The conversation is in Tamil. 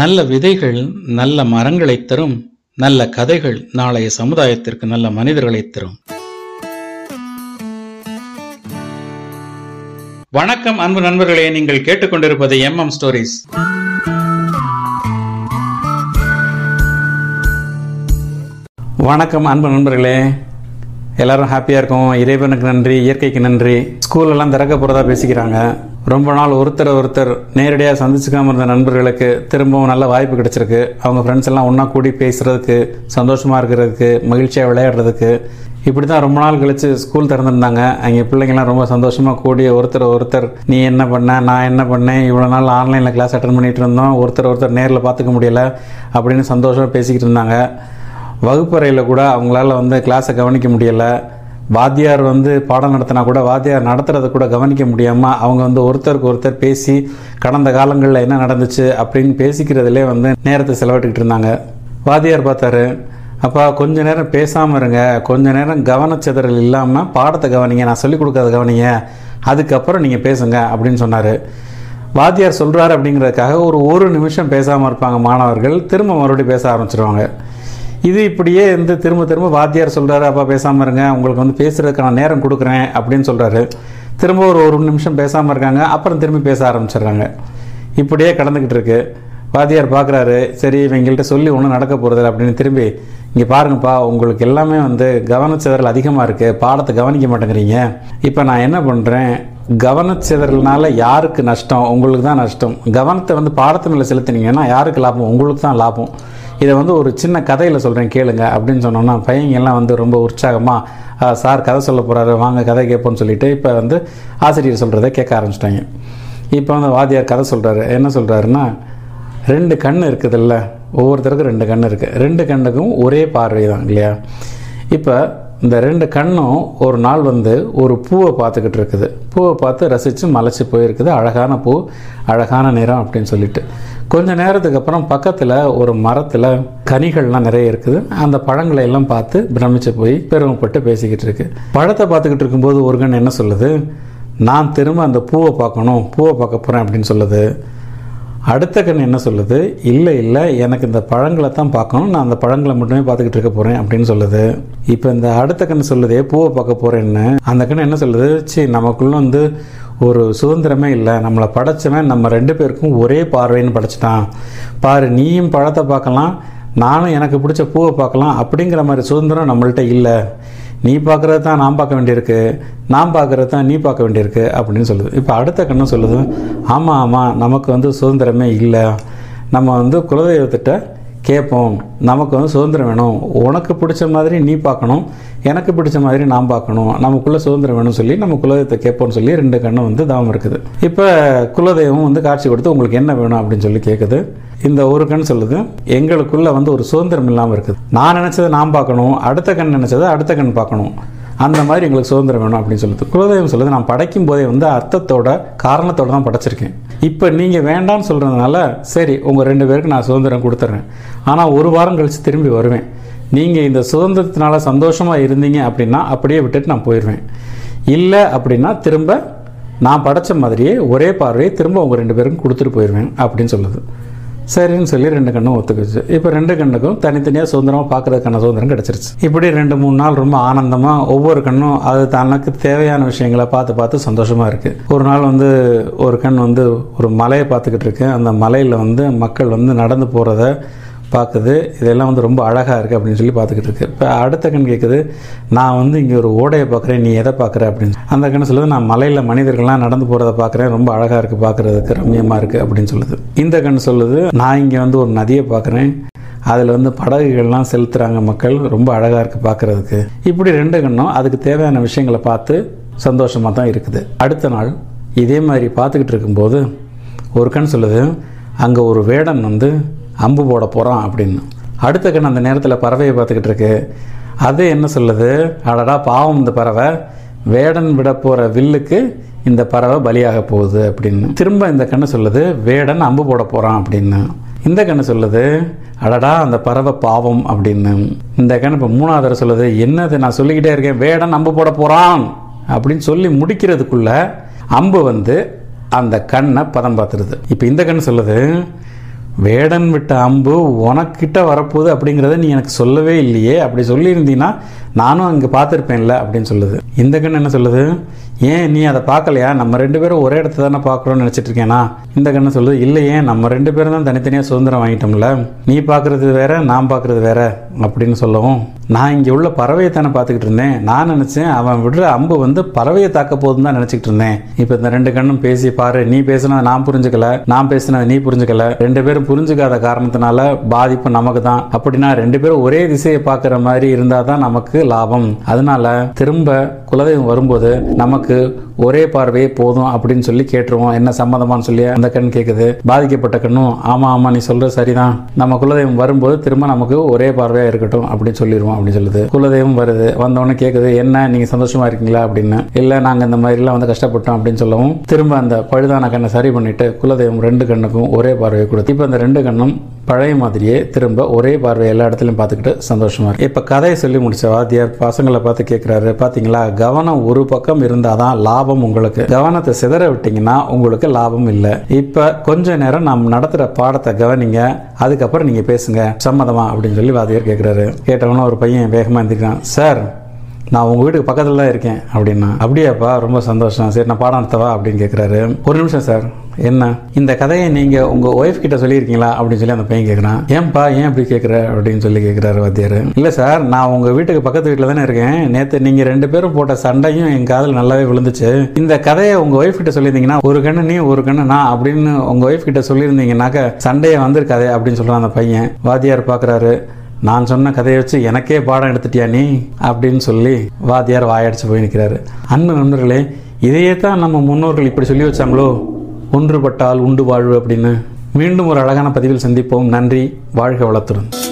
நல்ல விதைகள் நல்ல மரங்களை தரும் நல்ல கதைகள் நாளைய சமுதாயத்திற்கு நல்ல மனிதர்களை தரும். வணக்கம் அன்பு நண்பர்களே. நீங்கள் கேட்டுக்கொண்டிருப்பது எம் எம் ஸ்டோரிஸ் வணக்கம் அன்பு நண்பர்களே. எல்லாரும் ஹாப்பியாக இருக்கும். இறைவனுக்கு நன்றி இயற்கைக்கு நன்றி. ஸ்கூல் எல்லாம் திறக்க போகிறதா பேசிக்கிறாங்க. ரொம்ப நாள் ஒருத்தர் ஒருத்தர் நேரடியாக சந்திச்சுக்காம இருந்த நண்பர்களுக்கு திரும்பவும் நல்ல வாய்ப்பு கிடைச்சிருக்கு. அவங்க ஃப்ரெண்ட்ஸ் எல்லாம் ஒன்றா கூடி பேசுறதுக்கு சந்தோஷமாக இருக்கிறதுக்கு மகிழ்ச்சியாக விளையாடுறதுக்கு. இப்படி தான் ரொம்ப நாள் கழிச்சு ஸ்கூல் திறந்துருந்தாங்க. அங்கே பிள்ளைங்கள்லாம் ரொம்ப சந்தோஷமாக கூடி ஒருத்தர் ஒருத்தர் நீ என்ன பண்ண? நான் என்ன பண்ணேன்? இவ்வளோ நாள் ஆன்லைனில் கிளாஸ் அட்டன் பண்ணிகிட்டு இருந்தோம். ஒருத்தர் ஒருத்தர் நேரில் பார்த்துக்க முடியல. அப்படின்னு சந்தோஷமாக பேசிக்கிட்டு இருந்தாங்க. வகுப்பறையில் கூட அவங்களால வந்து கிளாஸை கவனிக்க முடியலை. வாத்தியார் வந்து பாடம் நடத்தினா கூட வாத்தியார் நடத்துறதை கூட கவனிக்க முடியாமல் அவங்க வந்து ஒருத்தருக்கு ஒருத்தர் பேசி கடந்த காலங்களில் என்ன நடந்துச்சு அப்படின்னு பேசிக்கிறதுலே வந்து நேரத்தை செலவிட்டுக்கிட்டு இருந்தாங்க. வாத்தியார் பார்த்தாரு அப்பா கொஞ்ச நேரம் பேசாமல் இருங்க. கொஞ்ச நேரம் கவனச்சிதறல் இல்லாமல் பாடத்தை கவனிங்க. நான் சொல்லிக் கொடுக்கறத கவனிங்க. அதுக்கப்புறம் நீங்கள் பேசுங்க அப்படின்னு சொன்னார். வாத்தியார் சொல்கிறாரு அப்படிங்கிறதுக்காக ஒரு ஒரு நிமிஷம் பேசாமல் இருப்பாங்க மாணவர்கள். திரும்ப மறுபடியும் பேச ஆரம்பிச்சிருவாங்க. இது இப்படியே வந்து திரும்ப திரும்ப வாத்தியார் சொல்கிறாரு அப்பா பேசாமல் இருங்க. உங்களுக்கு வந்து பேசுகிறதுக்கான நேரம் கொடுக்குறேன் அப்படின்னு சொல்கிறாரு திரும்ப ஒரு ஒரு நிமிஷம் பேசாமல் இருக்காங்க. அப்புறம் திரும்பி பேச ஆரம்பிச்சிடுறாங்க. இப்படியே கடந்துக்கிட்டு இருக்கு. வாத்தியார் பார்க்குறாரு சரி இவங்கள்ட்ட சொல்லி ஒன்றும் நடக்க போகிறது அப்படின்னு திரும்பி இங்கே பாருங்கப்பா உங்களுக்கு எல்லாமே வந்து கவனச்சிதறல் அதிகமாக இருக்குது பாடத்தை கவனிக்க மாட்டேங்கிறீங்க. இப்போ நான் என்ன பண்ணுறேன் கவனச்சிதறல்னால யாருக்கு நஷ்டம்? உங்களுக்கு தான் நஷ்டம். கவனத்தை வந்து பாடத்து மேலே செலுத்தினீங்கன்னா யாருக்கு லாபம்? உங்களுக்கு தான் லாபம். இதை வந்து ஒரு சின்ன கதையில் சொல்கிறேன் கேளுங்க அப்படின்னு சொன்னோன்னா பையங்கெல்லாம் வந்து ரொம்ப உற்சாகமாக சார் கதை சொல்ல போகிறாரு வாங்க கதை கேட்போன்னு சொல்லிட்டு இப்போ வந்து ஆசிரியர் சொல்கிறத கேட்க ஆரம்பிச்சிட்டாங்க. இப்போ வந்து வாத்தியார் கதை சொல்கிறாரு என்ன சொல்கிறாருன்னா ரெண்டு கண் இருக்குதுல்ல ஒவ்வொருத்தருக்கும் ரெண்டு கண் இருக்குது ரெண்டு கண்ணுக்கும் ஒரே பார்வை தான் இல்லையா? இப்போ இந்த ரெண்டு கண்ணும் ஒரு நாள் வந்து ஒரு பூவை பார்த்துக்கிட்டு இருக்குது. பூவை பார்த்து ரசித்து மலைச்சி போயிருக்குது. அழகான பூ அழகான நிறம் அப்படின்னு சொல்லிட்டு. கொஞ்ச நேரத்துக்கு அப்புறம் பக்கத்தில் ஒரு மரத்தில் கனிகள்லாம் நிறைய இருக்குது. அந்த பழங்களை எல்லாம் பார்த்து பிரமிச்சு போய் பெருமைப்பட்டு பேசிக்கிட்டு இருக்கு. பழத்தை பார்த்துக்கிட்டு இருக்கும்போது ஒரு கண் என்ன சொல்லுது? நான் திரும்ப அந்த பூவை பார்க்கணும் பூவை பார்க்க போகிறேன் அப்படின்னு சொல்லுது. அடுத்த கண் என்ன சொல்லுது? இல்லை இல்லை எனக்கு இந்த பழங்களை தான் பார்க்கணும். நான் அந்த பழங்களை மட்டுமே பார்த்துக்கிட்டு இருக்க போகிறேன் அப்படின்னு சொல்லுது. இப்போ இந்த அடுத்த கண் சொல்லுதே பூவை பார்க்க போகிறேன்னு அந்த கண் என்ன சொல்லுது? சரி நமக்குள்ள வந்து ஒரு சுதந்திரமே இல்லை. நம்மளை படைச்சவன் நம்ம ரெண்டு பேருக்கும் ஒரே பார்வைன்னு படைச்சிட்டான். பாரு நீயும் பழத்தை பார்க்கலாம் நானும் எனக்கு பிடிச்ச பூவை பார்க்கலாம் அப்படிங்கிற மாதிரி சுதந்திரம் நம்மள்கிட்ட இல்லை. நீ பார்க்குறது தான் நான் பார்க்க வேண்டியிருக்கு நான் பார்க்குறது தான் நீ பார்க்க வேண்டியிருக்கு அப்படின்னு சொல்லுது. இப்போ அடுத்த கண்ணு சொல்லுது ஆமாம் ஆமாம் நமக்கு வந்து சுதந்திரமே இல்லை. நம்ம வந்து குலதெய்வத்திட்ட கேட்போம். நமக்கு வந்து சுதந்திரம் வேணும். உனக்கு பிடிச்ச மாதிரி நீ பார்க்கணும். எனக்கு பிடிச்ச மாதிரி நான் பார்க்கணும். நமக்குள்ளே சுதந்திரம் வேணும்னு சொல்லி நம்ம குலதெய்வத்தை கேட்போம்னு சொல்லி ரெண்டு கண்ணும் வந்து தாமம் இருக்குது. இப்போ குலதெய்வம் வந்து காட்சி கொடுத்து உங்களுக்கு என்ன வேணும் அப்படின்னு சொல்லி கேட்குது இந்த ஒரு கண் சொல்லுது. எங்களுக்குள்ள வந்து ஒரு சுதந்திரம் இல்லாமல் இருக்குது. நான் நினச்சதை நான் பார்க்கணும் அடுத்த கண் நினச்சதை அடுத்த கண் பார்க்கணும். அந்த மாதிரி எங்களுக்கு சுதந்திரம் வேணும் அப்படின்னு சொல்லுது. குலதெய்வம் சொல்லுது நான் படைக்கும் போதே வந்து அர்த்தத்தோட காரணத்தோட தான் படைச்சிருக்கேன். இப்போ நீங்கள் வேண்டாம்னு சொல்கிறதுனால சரி உங்கள் ரெண்டு பேருக்கு நான் சுதந்திரம் கொடுத்துட்றேன் ஆனால் ஒரு வாரம் கழித்து திரும்பி வருவேன். நீங்கள் இந்த சுதந்திரத்தினால சந்தோஷமாக இருந்தீங்க அப்படின்னா அப்படியே விட்டுட்டு நான் போயிடுவேன் இல்லை அப்படின்னா திரும்ப நான் படைச்ச மாதிரியே ஒரே பார்வையை திரும்ப உங்கள் ரெண்டு பேருக்கும் கொடுத்துட்டு போயிடுவேன் அப்படின்னு சொல்லுது. சரின்னு சொல்லி ரெண்டு கண்ணும் ஒத்துக்குச்சு. இப்போ ரெண்டு கண்ணுக்கும் தனித்தனியாக சுதந்திரமாக பார்க்குறதுக்கான சுதந்திரம் கிடச்சிருச்சு. இப்படி ரெண்டு மூணு நாள் ரொம்ப ஆனந்தமாக ஒவ்வொரு கண்ணும் அது தனக்கு தேவையான விஷயங்களை பார்த்து பார்த்து சந்தோஷமாக இருக்குது ஒரு நாள் வந்து ஒரு கண் வந்து ஒரு மலையை பார்த்துக்கிட்டு இருக்கு. அந்த மலையில் வந்து மக்கள் வந்து நடந்து போகிறத பார்க்குது இதெல்லாம் வந்து ரொம்ப அழகாக இருக்குது அப்படின்னு சொல்லி பார்த்துக்கிட்டு இருக்கு. இப்போ அடுத்த கண் கேட்குது நான் வந்து இங்கே ஒரு ஓடையை பார்க்குறேன் நீ எதை பார்க்குற அப்படின்னு. அந்த கண் சொல்லுது நான் மலையில் மனிதர்கள்லாம் நடந்து போகிறத பார்க்குறேன் ரொம்ப அழகாக இருக்குது பார்க்குறதுக்கு ரம்மியமாக இருக்குது அப்படின்னு சொல்லுது. இந்த கண் சொல்லுது நான் இங்கே வந்து ஒரு நதியை பார்க்குறேன் அதில் வந்து படகுகள்லாம் செலுத்துகிறாங்க மக்கள் ரொம்ப அழகாக இருக்குது பார்க்குறதுக்கு. இப்படி ரெண்டு கண்ணும் அதுக்கு தேவையான விஷயங்களை பார்த்து சந்தோஷமாக தான் இருக்குது. அடுத்த நாள் இதே மாதிரி பார்த்துக்கிட்டு இருக்கும்போது ஒரு கண் சொல்லுது அங்கே ஒரு வேடன் வந்து அம்பு போட போகிறான் அப்படின்னு. அடுத்த கண் அந்த நேரத்தில் பறவையை பார்த்துக்கிட்டு இருக்கு. அது என்ன சொல்லுது? அடடா பாவம் இந்த பறவை. வேடன் விட போகிற வில்லுக்கு இந்த பறவை பலியாக போகுது அப்படின்னு. திரும்ப இந்த கண்ணு சொல்லுது வேடன் அம்பு போட போகிறான் அப்படின்னு. இந்த கண்ணு சொல்லுது அடடா அந்த பறவை பாவம் அப்படின்னு. இந்த கண்ணு இப்போ மூணாவது சொல்லுது என்னது நான் சொல்லிக்கிட்டே இருக்கேன் வேடன் அம்பு போட போகிறான் அப்படின்னு சொல்லி முடிக்கிறதுக்குள்ள அம்பு வந்து அந்த கண்ணை பதம் பார்த்துருது. இப்போ இந்த கண் சொல்லுது வேடன் விட்ட அம்பு உனக்கிட்ட வரப்போகுது அப்படிங்கிறத நீ எனக்கு சொல்லவே இல்லையே. அப்படி சொல்லியிருந்தீங்கன்னா நானும் அங்கே பார்த்துருப்பேன்ல அப்படின்னு சொல்லுது. இந்த கண்ணு என்ன சொல்லுது? ஏன் நீ அதை பார்க்கலையா? நம்ம ரெண்டு பேரும் ஒரே இடத்த தானே பார்க்குறோம்னு நினச்சிட்டு இருக்கேனா? இந்த கண்ணு சொல்லுது இல்லையே நம்ம ரெண்டு பேரும் தான் தனித்தனியாக சுதந்திரம் வாங்கிட்டோம்ல. நீ பார்க்குறது வேற நான் பார்க்குறது வேற அப்படின்னு சொல்லவும் நான் இங்கே உள்ள பறவையை தானே பார்த்துக்கிட்டு இருந்தேன். நான் நினச்சேன் அவன் விடுற அம்பு வந்து பறவையை தாக்க போதும் தான் நினச்சிக்கிட்டு இருந்தேன். இப்போ இந்த ரெண்டு கண்ணும் பேசி பாரு. நீ பேசினதை நான் புரிஞ்சுக்கல. நான் பேசினதை நீ புரிஞ்சுக்கல. ரெண்டு பேரும் புரிஞ்சுக்காத காரணத்தினால பாதிப்பு நமக்கு தான் அப்படின்னா ரெண்டு பேரும் ஒரே திசையை பார்க்குற மாதிரி இருந்தால் தான் நமக்கு லாபம். அதனால திரும்ப குலதெய்வம் வரும்போது நமக்கு hakkı ஒரே பார்வையே போதும் அப்படின்னு சொல்லி கேட்டுருவோம். என்ன சம்மதமான்னு சொல்லி அந்த கண் கேட்குது பாதிக்கப்பட்ட கண்ணும் ஆமா ஆமா நீ சொல்றது சரிதான். நம்ம குலதெய்வம் வரும்போது திரும்ப நமக்கு ஒரே பார்வையா இருக்கட்டும் அப்படின்னு சொல்லிடுவோம் அப்படின்னு சொல்லுது. குலதெய்வம் வருது. வந்தவொடனே கேட்குது என்ன நீங்க சந்தோஷமா இருக்கீங்களா? அப்படின்னு. இல்ல நாங்க இந்த மாதிரிலாம் வந்து கஷ்டப்பட்டோம் அப்படின்னு சொல்லவும் திரும்ப அந்த பழுதான கண்ணை சரி பண்ணிட்டு குலதெய்வம் ரெண்டு கண்ணுக்கும் ஒரே பார்வையை கொடுத்து இப்போ அந்த ரெண்டு கண்ணும் பழைய மாதிரியே திரும்ப ஒரே பார்வை எல்லா இடத்துலையும் பார்த்துக்கிட்டு சந்தோஷமா இருக்கு. இப்போ கதையை சொல்லி முடிச்ச வாத்தியார் பசங்களை பார்த்து கேட்குறாரு பார்த்தீங்களா கவனம் ஒரு பக்கம் இருந்தாதான் லாபம் உங்களுக்கு. கவனத்தை சிதற விட்டீங்கன்னா உங்களுக்கு லாபம் இல்லை. இப்போ கொஞ்ச நேரம் நாம் நடத்துகிற பாடத்தை கவனிங்க. அதுக்கப்புறம் நீங்கள் பேசுங்க. சம்மதமா? அப்படின்னு சொல்லி வாத்தியார் கேட்குறாரு கேட்டவொன்னே ஒரு பையன் வேகமாக எந்திரிக்கிறான் சார் நான் உங்கள் வீட்டுக்கு பக்கத்தில் தான் இருக்கேன் அப்படின்னா அப்படியாப்பா ரொம்ப சந்தோஷம். சரி நான் பாடம் நடத்தவா அப்படின்னு கேட்குறாரு ஒரு நிமிஷம் சார் என்ன? இந்த கதையை நீங்கள் உங்கள் ஒய்ஃப் கிட்ட சொல்லியிருக்கீங்களா? அப்படின்னு சொல்லி அந்த பையன் கேட்குறான் ஏன்பா ஏன் இப்படி கேட்குற அப்படின்னு சொல்லி கேட்குறாரு வாத்தியார். இல்லை சார் நான் உங்கள் வீட்டுக்கு பக்கத்து வீட்டில் தானே இருக்கேன். நேற்று நீங்கள் ரெண்டு பேரும் போட்ட சண்டையும் என் காதில் நல்லாவே விழுந்துச்சு. இந்த கதையை உங்கள் ஒய்ஃப் கிட்ட சொல்லியிருந்தீங்கன்னா ஒரு கண்ணு நீ ஒரு கண்ணு நான் அப்படின்னு உங்கள் ஒய்ஃப் கிட்ட சொல்லியிருந்தீங்கன்னாக்க சண்டையை வந்திருக்காதே அப்படின்னு சொல்கிறான் அந்த பையன். வாத்தியார் பார்க்குறாரு நான் சொன்ன கதையை வச்சு எனக்கே பாடம் எடுத்துட்டியா நீ? அப்படின்னு சொல்லி வாத்தியார் வாயடிச்சு போய் நிற்கிறாரு அன்பு நண்பர்களே இதையே தான் நம்ம முன்னோர்கள் இப்படி சொல்லி வச்சாங்களோ? ஒன்றுபட்டால் உண்டு வாழ்வு அப்படின்னு மீண்டும் ஒரு அழகான பதிவில் சந்திப்போம். நன்றி வாழ்க வளத்துடன்.